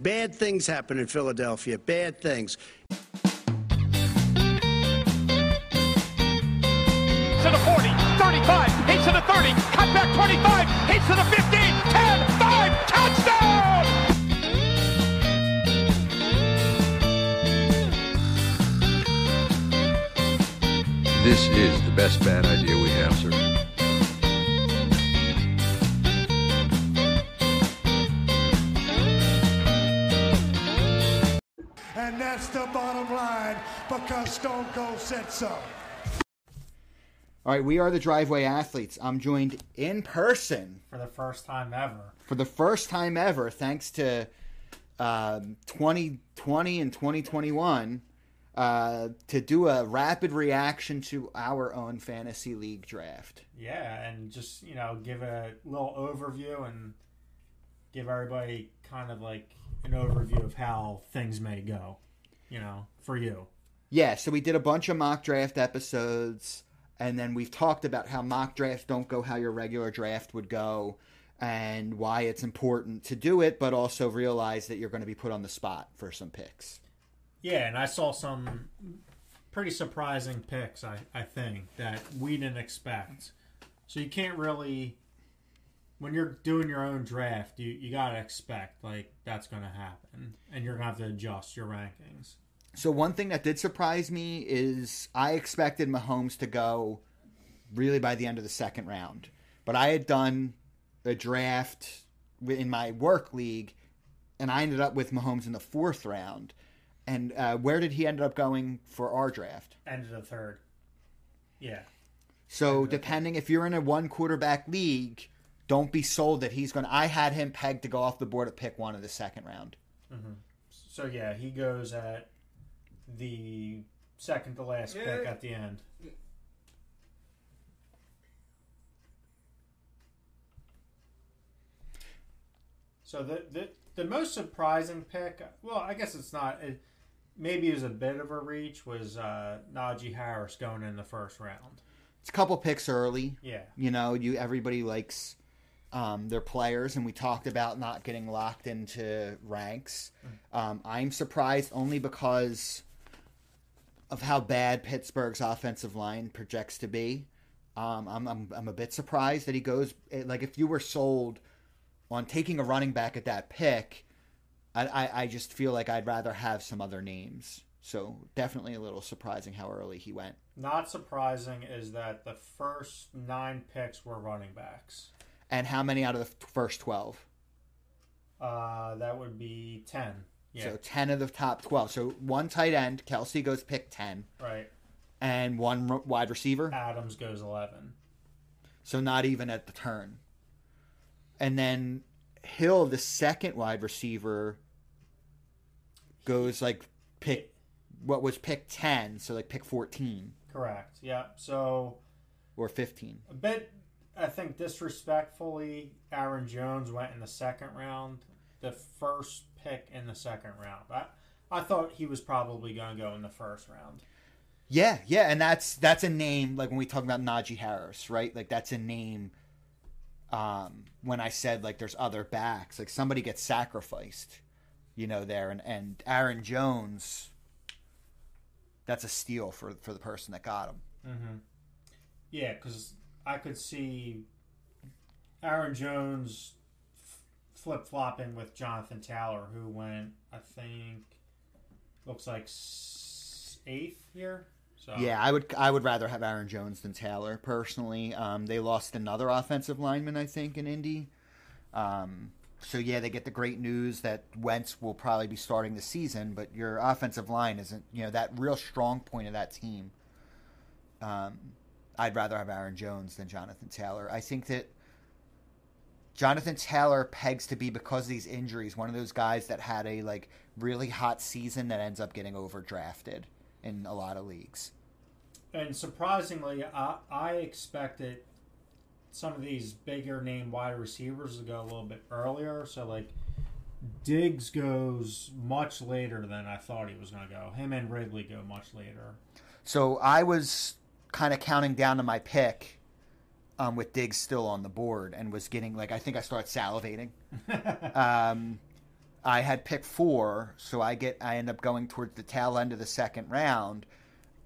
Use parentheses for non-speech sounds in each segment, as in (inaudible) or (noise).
Bad things happen in Philadelphia. Bad things. to the 40, 35, he's to the 30, cut back 25, he's to the 15, 10, 5, touchdown! This is the best bad idea Stone Cold said so. All right, we are the Driveway Athletes. I'm joined in person for the first time ever. for the first time ever, thanks to um, 2020 and 2021, uh, to do a rapid reaction to our own fantasy league draft. Yeah, and just you know, give a little overview and give everybody kind of like an overview of how things may go. You know, for you. Yeah, so we did a bunch of mock draft episodes, and then we've talked about how mock drafts don't go how your regular draft would go, and why it's important to do it, but also realize that you're going to be put on the spot for some picks. Yeah, and I saw some pretty surprising picks. I I think that we didn't expect. So you can't really. When you're doing your own draft, you, you gotta expect like that's gonna happen, and you're gonna have to adjust your rankings. So one thing that did surprise me is I expected Mahomes to go really by the end of the second round, but I had done a draft in my work league, and I ended up with Mahomes in the fourth round. And uh, where did he end up going for our draft? End of the third. Yeah. So depending if you're in a one quarterback league, don't be sold that he's going. to I had him pegged to go off the board at pick one of the second round. So yeah, he goes at the second to last pick at the end. So the the the most surprising pick, well, I guess it's not. It, maybe it was a bit of a reach. Was uh, Najee Harris going in the first round? It's a couple picks early. Yeah, You know, you everybody likes um, their players, and we talked about not getting locked into ranks. Um, I'm surprised only because of how bad Pittsburgh's offensive line projects to be. Um, I'm, I'm I'm a bit surprised that he goes eh, like if you were sold on taking a running back at that pick, I, I, I just feel like I'd rather have some other names. So definitely a little surprising how early he went. not surprising is that the first nine picks were running backs. And how many out of the first twelve? Uh, that would be ten. Yeah, So 10 of the top 12. So one tight end, Kelce goes pick 10, right. and one r- wide receiver. Adams goes eleven. So not even at the turn. And then Hill, the second wide receiver, goes like pick what was pick 10, so like pick 14 Correct. Yeah. So or 15. a bit, I think, disrespectfully, Aaron Jones went in the second round, the first pick in the second round. I, I thought he was probably going to go in the first round. Yeah, yeah, and that's that's a name like when we talk about Najee Harris, right? Like that's a name um when I said like there's other backs, like somebody gets sacrificed, you know, there and and Aaron Jones that's a steal for for the person that got him. Yeah, because I could see Aaron Jones flip flopping with Jonathan Taylor, who went, I think, looks like eighth here. So Yeah, I would I would rather have Aaron Jones than Taylor personally. Um, they lost another offensive lineman, I think, in Indy. Um, so yeah, they get the great news that Wentz will probably be starting the season, but your offensive line isn't, you know, that real strong point of that team. Um, I'd rather have Aaron Jones than Jonathan Taylor. I think that Jonathan Taylor pegs to be because of these injuries, one of those guys that had a like really hot season that ends up getting overdrafted in a lot of leagues. And surprisingly, I, I expected some of these bigger name wide receivers to go a little bit earlier. So, like, Diggs goes much later than I thought he was going to go. Him and Ridley go much later. So I was kind of counting down to my pick um, with Diggs still on the board and was getting like I think I started salivating. (laughs) um, I had pick four, so I get I end up going towards the tail end of the second round,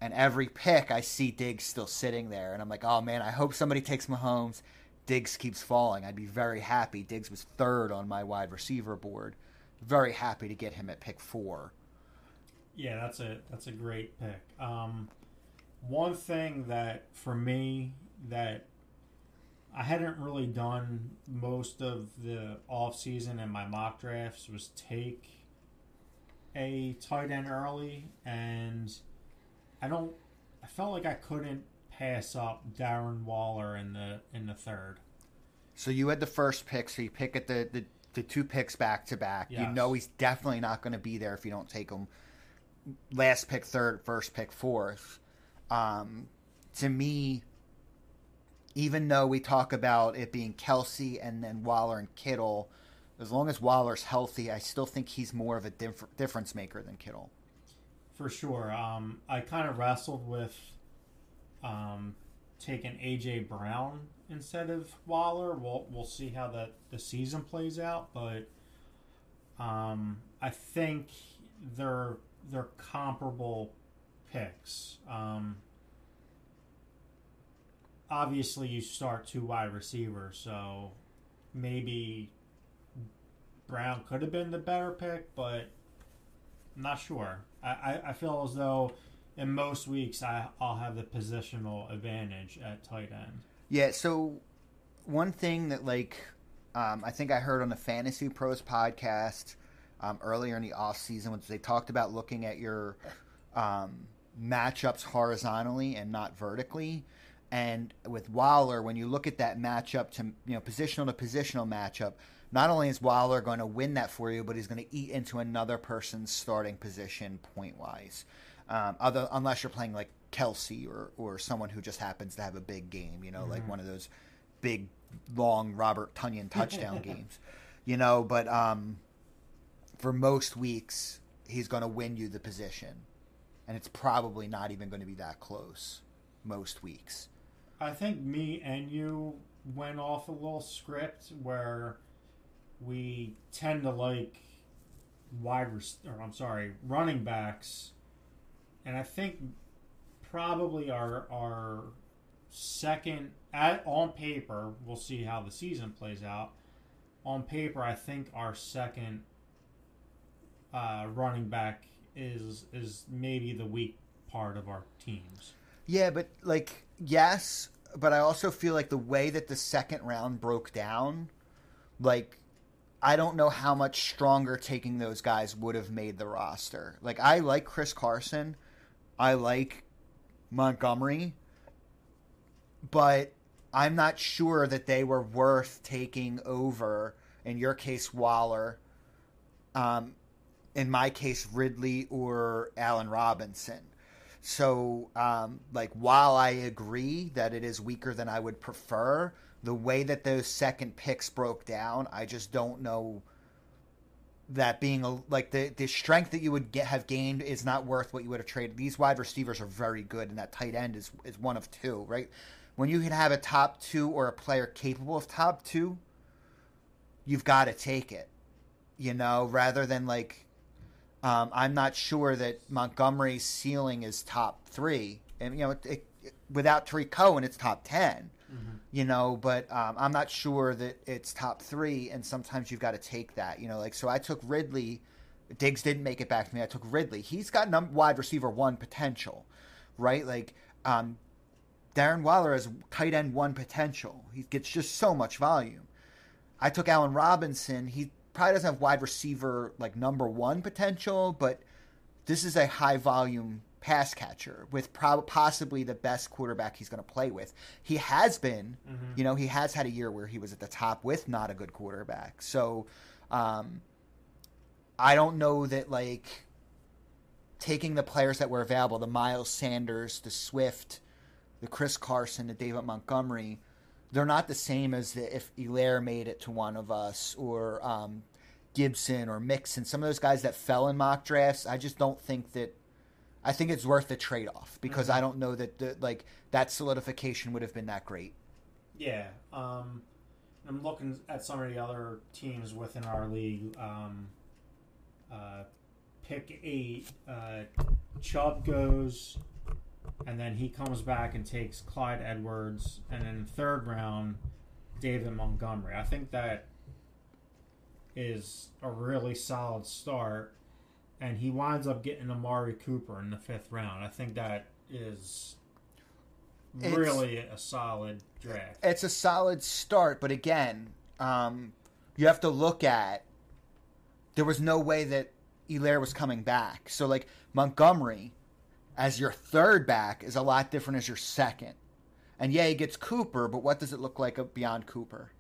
and every pick I see Diggs still sitting there, and I'm like, oh man, I hope somebody takes Mahomes. Diggs keeps falling. I'd be very happy. Diggs was third on my wide receiver board. Very happy to get him at pick four. Yeah, that's a that's a great pick. Um, one thing that for me that I hadn't really done most of the off season and my mock drafts was take a tight end early, and I don't. I felt like I couldn't pass up Darren Waller in the in the third. So you had the first pick, so you pick at the the, the two picks back to back. You know he's definitely not going to be there if you don't take him. Last pick third, first pick fourth. Um, to me, even though we talk about it being Kelce and then Waller and Kittle, as long as Waller's healthy, I still think he's more of a diff- difference maker than Kittle. For sure. Um, I kind of wrestled with um, taking AJ Brown instead of Waller. We'll we'll see how the the season plays out, but um, I think they're they're comparable picks. Um, obviously, you start two wide receivers, so maybe Brown could have been the better pick, but I'm not sure. I, I, I feel as though in most weeks I, I'll have the positional advantage at tight end. Yeah, so one thing that like um, I think I heard on the Fantasy Pros podcast um, earlier in the off season was they talked about looking at your um, matchups horizontally and not vertically. And with Waller, when you look at that matchup to you know positional to positional matchup, not only is Waller going to win that for you, but he's going to eat into another person's starting position point wise. Um, other unless you're playing like Kelce or or someone who just happens to have a big game, you know, like one of those big long Robert Tonyan touchdown (laughs) games, you know. But um, for most weeks, he's going to win you the position, and it's probably not even going to be that close most weeks. I think me and you went off a little script where we tend to like wide res- or I'm sorry, running backs, and I think probably our our second at on paper we'll see how the season plays out. On paper, I think our second uh, running back is is maybe the weak part of our teams. Yeah, but like yes, but I also feel like the way that the second round broke down, like I don't know how much stronger taking those guys would have made the roster. Like I like Chris Carson, I like Montgomery, but I'm not sure that they were worth taking over. In your case, Waller. Um, in my case, Ridley or Allen Robinson. So, um, like, while I agree that it is weaker than I would prefer, the way that those second picks broke down, I just don't know that being a like the the strength that you would get have gained is not worth what you would have traded. These wide receivers are very good, and that tight end is is one of two, right? When you can have a top two or a player capable of top two, you've got to take it, you know, rather than like um, I'm not sure that Montgomery's ceiling is top three, and you know, it, it, without Tarik Cohen, it's top 10 You know, but um, I'm not sure that it's top three, and sometimes you've got to take that. You know, like so I took Ridley. Diggs didn't make it back to me. I took Ridley. He's got num- wide receiver one potential, right? Like um, Darren Waller has tight end one potential. He gets just so much volume. I took Allen Robinson. He probably doesn't have wide receiver like number one potential, but this is a high volume pass catcher with prob- possibly the best quarterback he's going to play with. He has been, you know, he has had a year where he was at the top with not a good quarterback. So um, I don't know that like taking the players that were available, the Miles Sanders, the Swift, the Chris Carson, the David Montgomery, they're not the same as the, if Helaire made it to one of us or um, Gibson or Mixon. Some of those guys that fell in mock drafts, I just don't think that. I think it's worth the trade off because I don't know that the, like that solidification would have been that great. Yeah. Um, I'm looking at some of the other teams within our league. Um, pick eight, uh, Chubb goes, and then he comes back and takes Clyde Edwards, and then third round, David Montgomery. I think that is a really solid start, and he winds up getting Amari Cooper in the fifth round. I think that is It's- really a solid draft. it's a solid start, but again, um, you have to look at there was no way that Helaire was coming back. So like Montgomery as your third back is a lot different as your second. And yeah, he gets Cooper, but what does it look like beyond Cooper?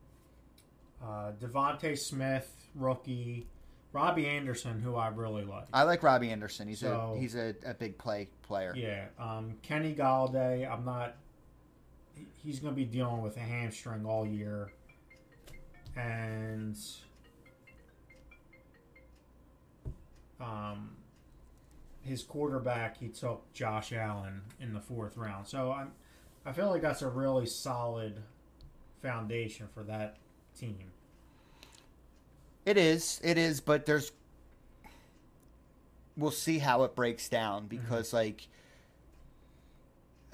Uh, Devonta Smith, rookie. Robbie Anderson, who I really like. I like Robbie Anderson. He's So- a he's a, a big play player. Yeah, um, Kenny Golladay. I'm not. He's going to be dealing with a hamstring all year, and um, his quarterback. He took Josh Allen in the fourth round. So I'm. I feel like that's a really solid foundation for that team. It is, it is, but there's we'll see how it breaks down mm-hmm. because like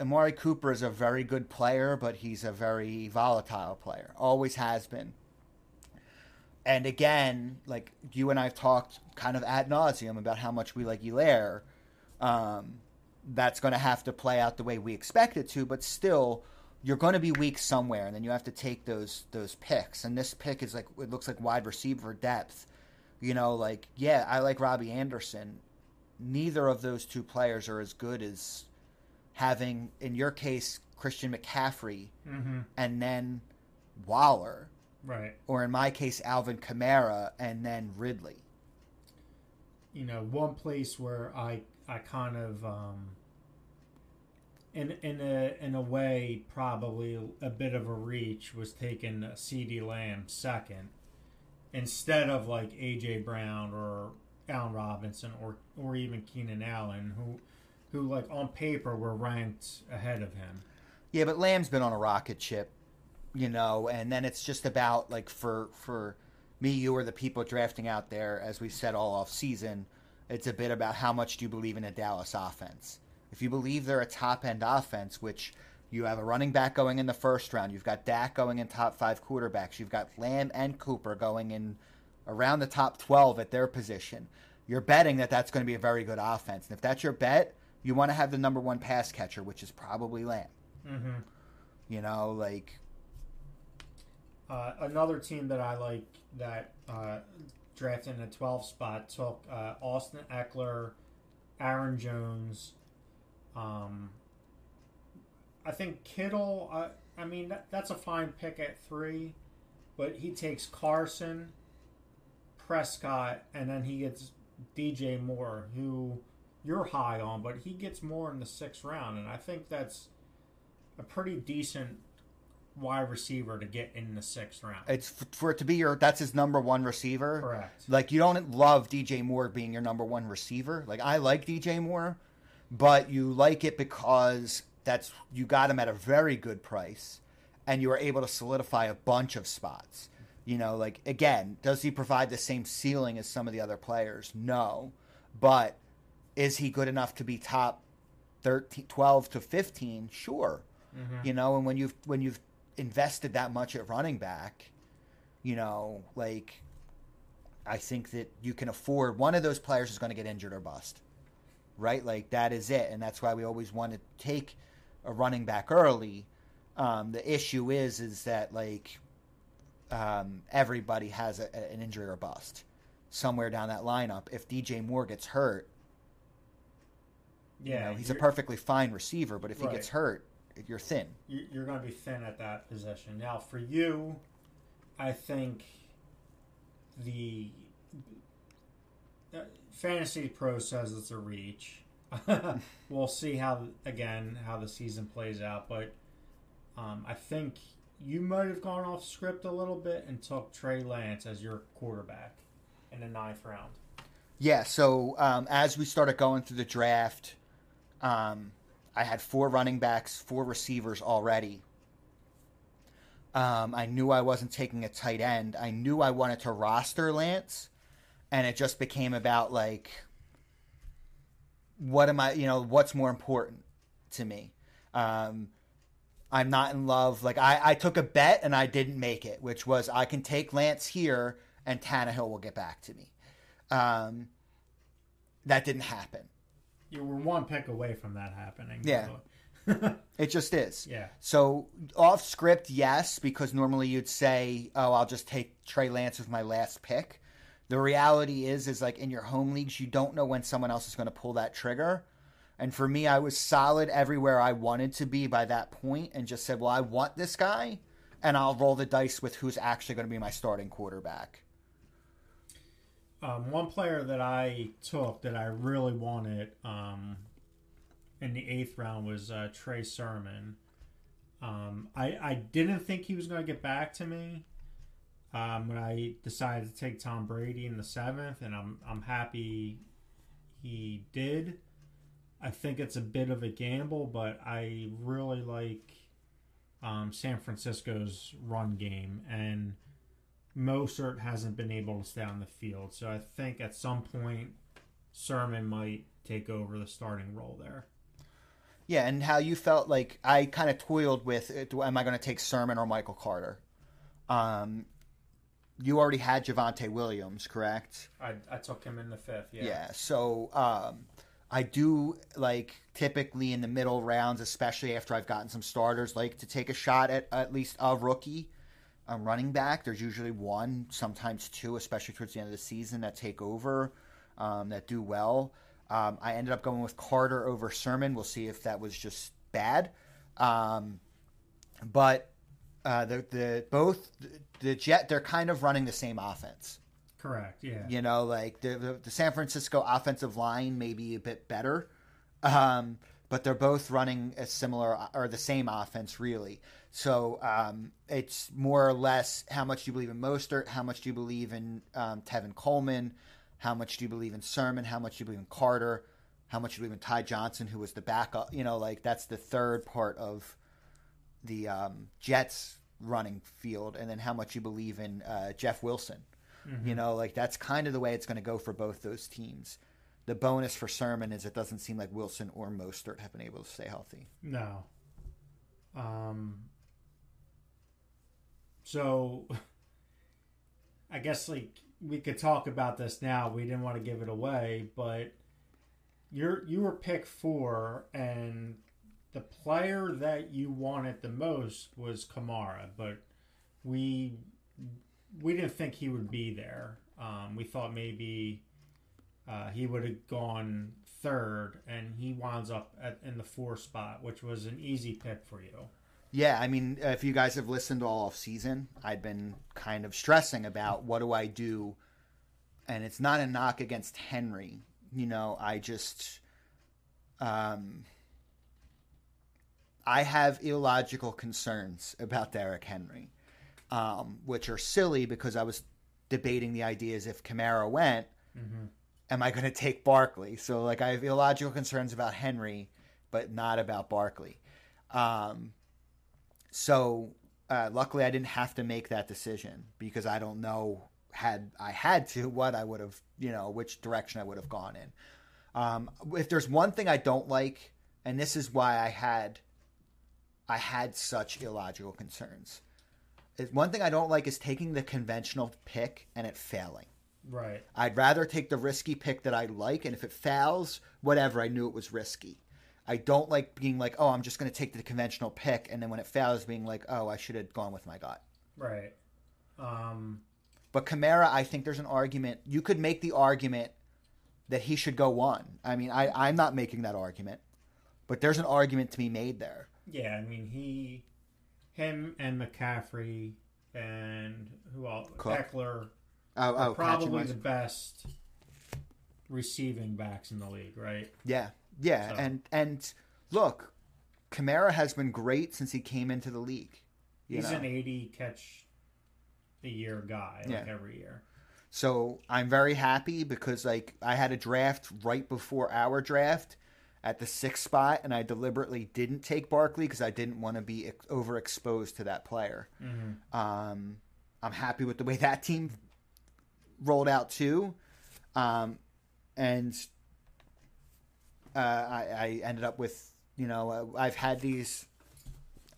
Amari Cooper is a very good player, but he's a very volatile player. Always has been. And again, like you and I've talked kind of ad nauseum about how much we like Helaire. Um, that's going to have to play out the way we expect it to, but still, you're going to be weak somewhere, and then you have to take those those picks. And this pick is like it looks like wide receiver depth. You know, like yeah, I like Robbie Anderson. Neither of those two players are as good as having, in your case, Christian McCaffrey, and then Waller, Right. or in my case, Alvin Kamara, and then Ridley. you know, one place where I I kind of um, in in a in a way probably a bit of a reach was taking CeeDee Lamb second instead of like A.J. Brown or Allen Robinson or or even Keenan Allen who who like on paper were ranked ahead of him. Yeah, but Lamb's been on a rocket ship, you know, and then it's just about like for for me, you, or the people drafting out there, as we said all off season, it's a bit about how much do you believe in a Dallas offense. If you believe they're a top end offense, which you have a running back going in the first round, you've got Dak going in top five quarterbacks, you've got Lamb and Cooper going in around the top 12 at their position. You're betting that that's going to be a very good offense. And if that's your bet, you want to have the number one pass catcher, which is probably Lamb. Mm-hmm. You know, like Uh, another team that I like that uh, drafted in the 12 spot took uh, Austin Ekeler, Aaron Jones. Um, I think Kittle, uh, I mean, that, that's a fine pick at three, but he takes Carson, Prescott, and then he gets DJ Moore, who you're high on, but he gets Moore in the sixth round. And I think that's a pretty decent wide receiver to get in the sixth round. it's for it to be your that's his number one receiver. Correct. Like you don't love DJ Moore being your number one receiver. Like I like DJ Moore, but you like it because that's you got him at a very good price, and you were able to solidify a bunch of spots. You know, like again, does he provide the same ceiling as some of the other players? No, but is he good enough to be top 13, 12 to fifteen? Sure. Mm-hmm. You know, and when you've when you've invested that much at running back, you know, like I think that you can afford one of those players is going to get injured or bust. Right? Like that is it. And that's why we always want to take a running back early. Um, the issue is is that like um, everybody has a, an injury or bust somewhere down that lineup. If DJ Moore gets hurt, you Yeah, know, he's a perfectly fine receiver, but if he Right. gets hurt, you're thin. you- you're going to be thin at that position. Now, for you, I think the uh, Fantasy Pro says it's a reach. (laughs) we'll see how again how the season plays out, but um, I think you might have gone off script a little bit and took Trey Lance as your quarterback in the ninth round. Yeah, so um, as we started going through the draft, um, I had four running backs, four receivers already. Um, I knew I wasn't taking a tight end. I knew I wanted to roster Lance, and it just became about like what am I? You know, what's more important to me? Um, I'm not in love. Like I, I took a bet and I didn't make it, which was I can take Lance here and Tannehill will get back to me. Um, that didn't happen. You were one pick away from that happening. Yeah. (laughs) It just is. Yeah. So off script, yes, because normally you'd say, "Oh, I'll just take Trey Lance with my last pick." The reality is, is like in your home leagues, you don't know when someone else is going to pull that trigger. And for me, I was solid everywhere I wanted to be by that point, and just said, "Well, I want this guy, and I'll roll the dice with who's actually going to be my starting quarterback." Um, one player that I took that I really wanted um, in the eighth round was uh, Trey Sermon. Um, I, I didn't think he was going to get back to me um, when I decided to take Tom Brady in the seventh, and I'm I'm happy he did. I think it's a bit of a gamble, but I really like um, San Francisco's run game and. Mostert hasn't been able to stay on the field, so I think at some point Sermon might take over the starting role there. Yeah, and how you felt like I kind of toiled with, uh, do- am I going to take Sermon or Michael Carter? Um, you already had Javonte Williams, correct? I, I took him in the fifth. Yeah. Yeah. So um, I do like typically in the middle rounds, especially after I've gotten some starters, like to take a shot at at least a rookie, a running back. There's usually one, sometimes two, especially towards the end of the season that take over, um, that do well. Um, I ended up going with Carter over Sermon. We'll see if that was just bad. Um, but uh, the the both the Jet they're kind of running the same offense. Correct. Yeah. You know, like the, the the San Francisco offensive line may be a bit better, um, but they're both running a similar or the same offense, really. So um, it's more or less how much do you believe in Mostert, how much do you believe in um, Tevin Coleman, how much do you believe in Sermon, how much do you believe in Carter, how much do you believe in Ty Johnson, who was the backup. You know, like that's the third part of the um, Jets running field, and then how much you believe in uh, Jeff Wilson. You know, like that's kind of the way it's going to go for both those teams. The bonus for Sermon is it doesn't seem like Wilson or Mostert have been able to stay healthy. No. Um. So, (laughs) I guess like we could talk about this now. We didn't want to give it away, but you're you were pick four, and the player that you wanted the most was Kamara, but we we didn't think he would be there. Um, we thought maybe uh, he would have gone third, and he winds up at, in the four spot, which was an easy pick for you. Yeah, I mean, if you guys have listened all off season, I've been kind of stressing about what do I do, and it's not a knock against Henry. You know, I just, um, I have illogical concerns about Derrick Henry, um, which are silly because I was debating the ideas if Kamara went, am I going to take Barkley? So like I have illogical concerns about Henry, but not about Barkley. Um, so uh, luckily, I didn't have to make that decision because I don't know had I had to what I would have you know which direction I would have gone in. Um, if there's one thing I don't like, and this is why I had I had such illogical concerns. One thing I don't like is taking the conventional pick and it failing. Right. I'd rather take the risky pick that I like, and if it fails, whatever, I knew it was risky. I don't like being like, oh, I'm just going to take the conventional pick, and then when it fails, being like, oh, I should have gone with my gut. Right. Um, But Kamara, I think there's an argument. You could make the argument that he should go one. I mean, I, I'm not making that argument, but there's an argument to be made there. yeah, I mean he, him and McCaffrey and who else? Cook. Ekeler Oh, oh probably the best receiving backs in the league, right? Yeah, yeah, So- and and look, Kamara has been great since he came into the league. He's know? an 80 catch a year guy, like Yeah. every year. So I'm very happy because like I had a draft right before our draft at the sixth spot, and I deliberately didn't take Barkley because I didn't want to be overexposed to that player. Um, I'm happy with the way (laughs) that team rolled out too, um, and uh, I, I ended up with you know uh, I've had these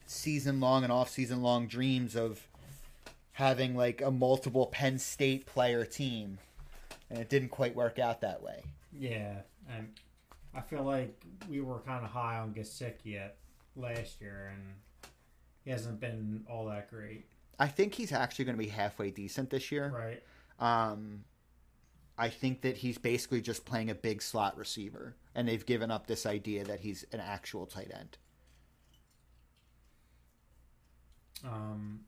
season long and off season long dreams of having like a multiple Penn State player team, and it didn't quite work out that way. Yeah, and I feel like we were kind of high on Gesicki yet last year, and he hasn't been all that great, I think he's actually going to be halfway decent this year. right? Um, I think that he's basically just playing a big slot receiver, and they've given up this idea that he's an actual tight end. Um,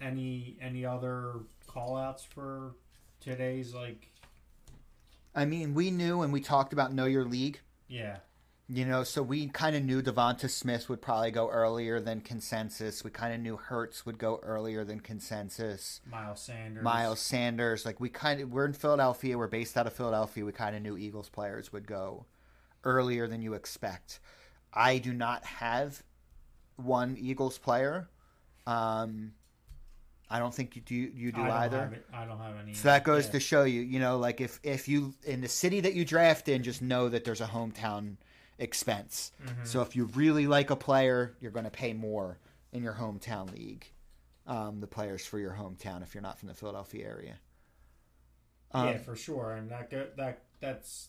any any other callouts for today's like? I mean, we knew and we talked about know your league. Yeah, You know, so we kind of knew Devonta Smith would probably go earlier than consensus. We kind of knew Hurts would go earlier than consensus. Miles Sanders. Miles Sanders, like we kind of we're in Philadelphia. We're based out of Philadelphia. We kind of knew Eagles players would go earlier than you expect. I do not have one Eagles player. Um, I don't think you do. You do I either. I don't have any. So that goes yeah. to show you, you know, like if if you in the city that you draft in, just know that there's a hometown expense. Mm-hmm. So if you really like a player, you're going to pay more in your hometown league. Um, the players for your hometown if you're not from the Philadelphia area. Um, yeah, for sure, and that go, that that's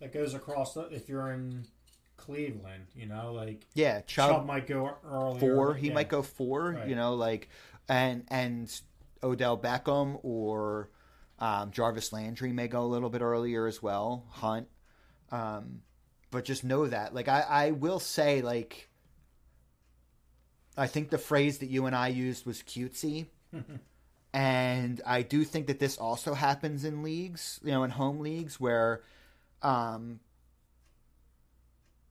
that goes across. The, if you're in Cleveland, you know, like yeah, Chubb, Chubb, might go earlier. four. but He yeah. might go four. Right. You know, like and and Odell Beckham or um, Jarvis Landry may go a little bit earlier as well. Hunt, um, but just know that. Like I, I will say, like I think the phrase that you and I used was cutesy. (laughs) and I do think that this also happens in leagues, you know, in home leagues where um,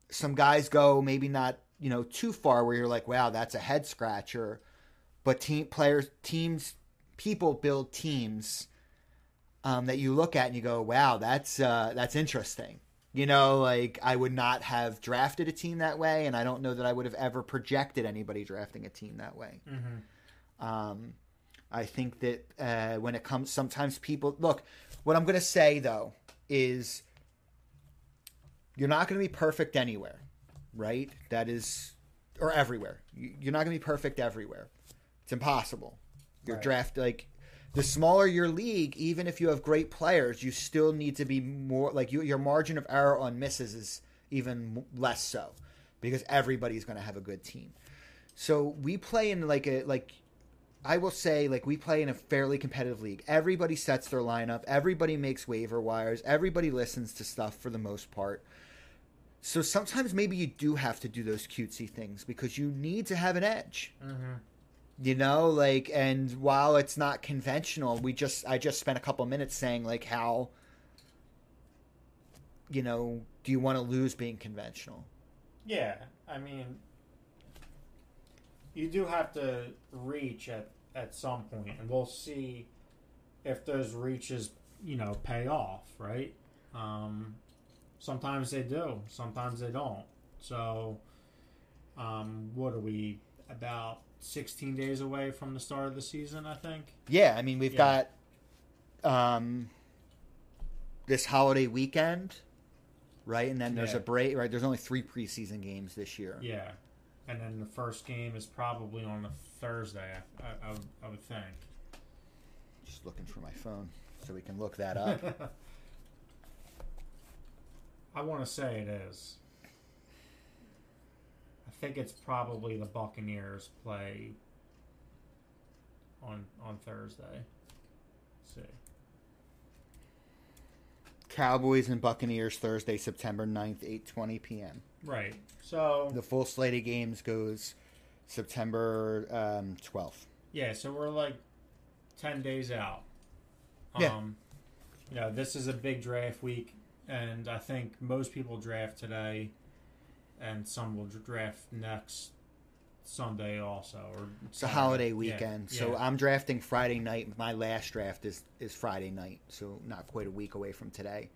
some guys go maybe not you know too far where you're like wow that's a head scratcher but team players teams people build teams um, that you look at and you go wow that's uh, that's interesting you know like i would not have drafted a team that way and i don't know that i would have ever projected anybody drafting a team that way um, i think that uh, when it comes sometimes people look what i'm going to say though is you're not going to be perfect anywhere, right? That is, or everywhere. You- You're not going to be perfect everywhere. It's impossible. Your Right. draft, like, the smaller your league, even if you have great players, you still need to be more like you, your margin of error on misses is even less so because everybody's going to have a good team. So we play in like a like I will say, like, we play in a fairly competitive league. Everybody sets their lineup. Everybody makes waiver wires. Everybody listens to stuff for the most part. So sometimes maybe you do have to do those cutesy things because you need to have an edge. Mm-hmm. You know, like, and while it's not conventional, we just, I just spent a couple minutes saying, like, how, you know, do you want to lose being conventional? Yeah, I mean, you do have to reach at at some point, and we'll see if those reaches, you know, pay off, right? Um, sometimes they do, sometimes they don't. So, um, what are we about sixteen days away from the start of the season? I think. Yeah, I mean we've Yeah. got um this holiday weekend, right? And then there's Yeah. a break, right? There's only three preseason games this year. Yeah, and then the first game is probably on a Thursday. I, I, I would think. Just looking for my phone so we can look that up. (laughs) I want to say it is. I think it's probably the Buccaneers play on on Thursday. Let's see. Cowboys and Buccaneers Thursday, September 9th, 8:20 p.m. Right. So The full slate of games goes September um, 12th. yeah, so we're like ten days out. Yeah. Um, you know, this is a big draft week, and I think most people draft today, and some will draft next Sunday also. Or It's a holiday Yeah, weekend, so yeah. I'm drafting Friday night. My last draft is is Friday night, so not quite a week away from today.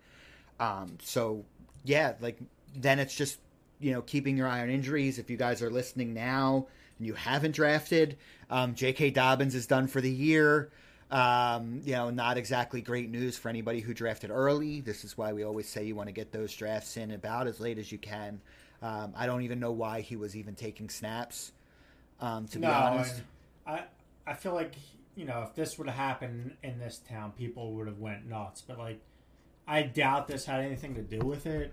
Um, so yeah, like then it's just you know keeping your eye on injuries. If you guys are listening now and you haven't drafted, um, J.K. Dobbins is done for the year. Um, you know, not exactly great news for anybody who drafted early. This is why we always say you want to get those drafts in about as late as you can. Um, I don't even know why he was even taking snaps. Um, to be honest, I I feel like you know if this would have happened in this town, people would have went nuts. But like, I doubt this had anything to do with it.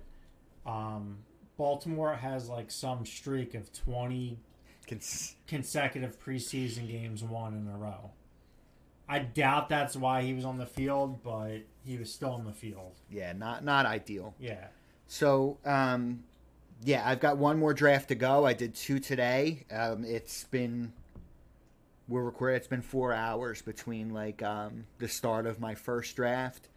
Um, Baltimore has like some streak of twenty Cons- consecutive preseason games won in a row. I doubt that's why he was on the field, but he was still on the field. yeah, not not ideal. Yeah. So, um, yeah, I've got one more draft to go. I did two today. Um, it's been we're recording. It's been four hours between like um, the start of my first draft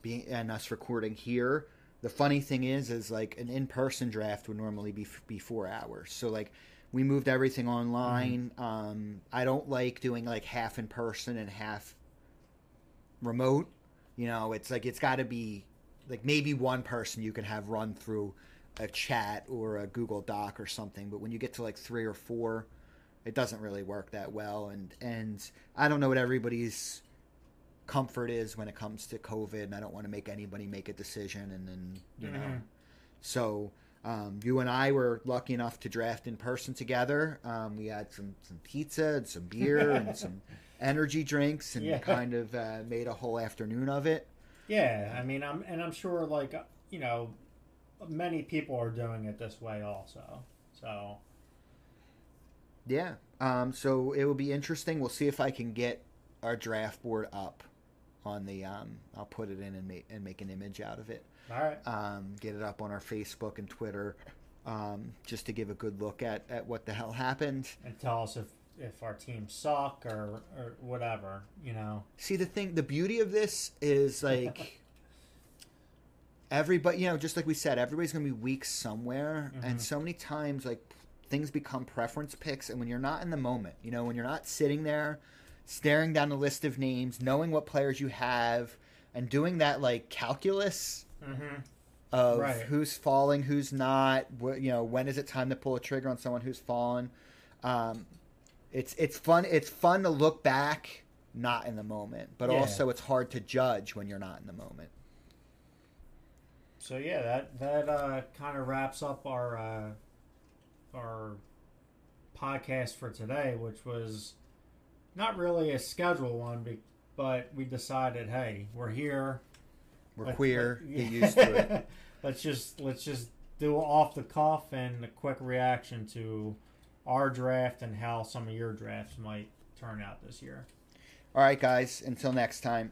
being and us recording here. The funny thing is, is like an in-person draft would normally be be four hours. So like we moved everything online. Um, I don't like doing like half in person and half remote. You know, it's like it's got to be like maybe one person you can have run through a chat or a Google Doc or something, but when you get to like three or four, it doesn't really work that well. And and I don't know what everybody's comfort is when it comes to COVID, and I don't want to make anybody make a decision and then you know. So um, you and I were lucky enough to draft in person together. Um, we had some some pizza and some beer (laughs) and some energy drinks, and Yeah. kind of uh, made a whole afternoon of it. Yeah, I mean, I'm and I'm sure like uh, you know, many people are doing it this way also. So Yeah. Um, so it will be interesting. We'll see if I can get our draft board up on the. Um, I'll put it in and make and make an image out of it. all right, Um, get it up on our Facebook and Twitter, um, just to give a good look at, at what the hell happened. and tell us if if our teams suck or or whatever. You know. See the thing, the beauty of this is like (laughs) everybody, you know, just like we said, everybody's gonna be weak somewhere, and so many times like things become preference picks, and when you're not in the moment, you know, when you're not sitting there staring down a list of names, knowing what players you have, and doing that like calculus of Right. who's falling, who's not, wh- you know, when is it time to pull a trigger on someone who's fallen. Um, it's it's fun. It's fun to look back, not in the moment, but Yeah. also it's hard to judge when you're not in the moment. So yeah, that that uh, kind of wraps up our uh, our podcast for today, which was not really a scheduled one, but we decided, hey, we're here. We're Let- queer. let- Get (laughs) used to it. let's just let's just do off the cuff and a quick reaction to our draft and how some of your drafts might turn out this year. All right, guys. Until next time.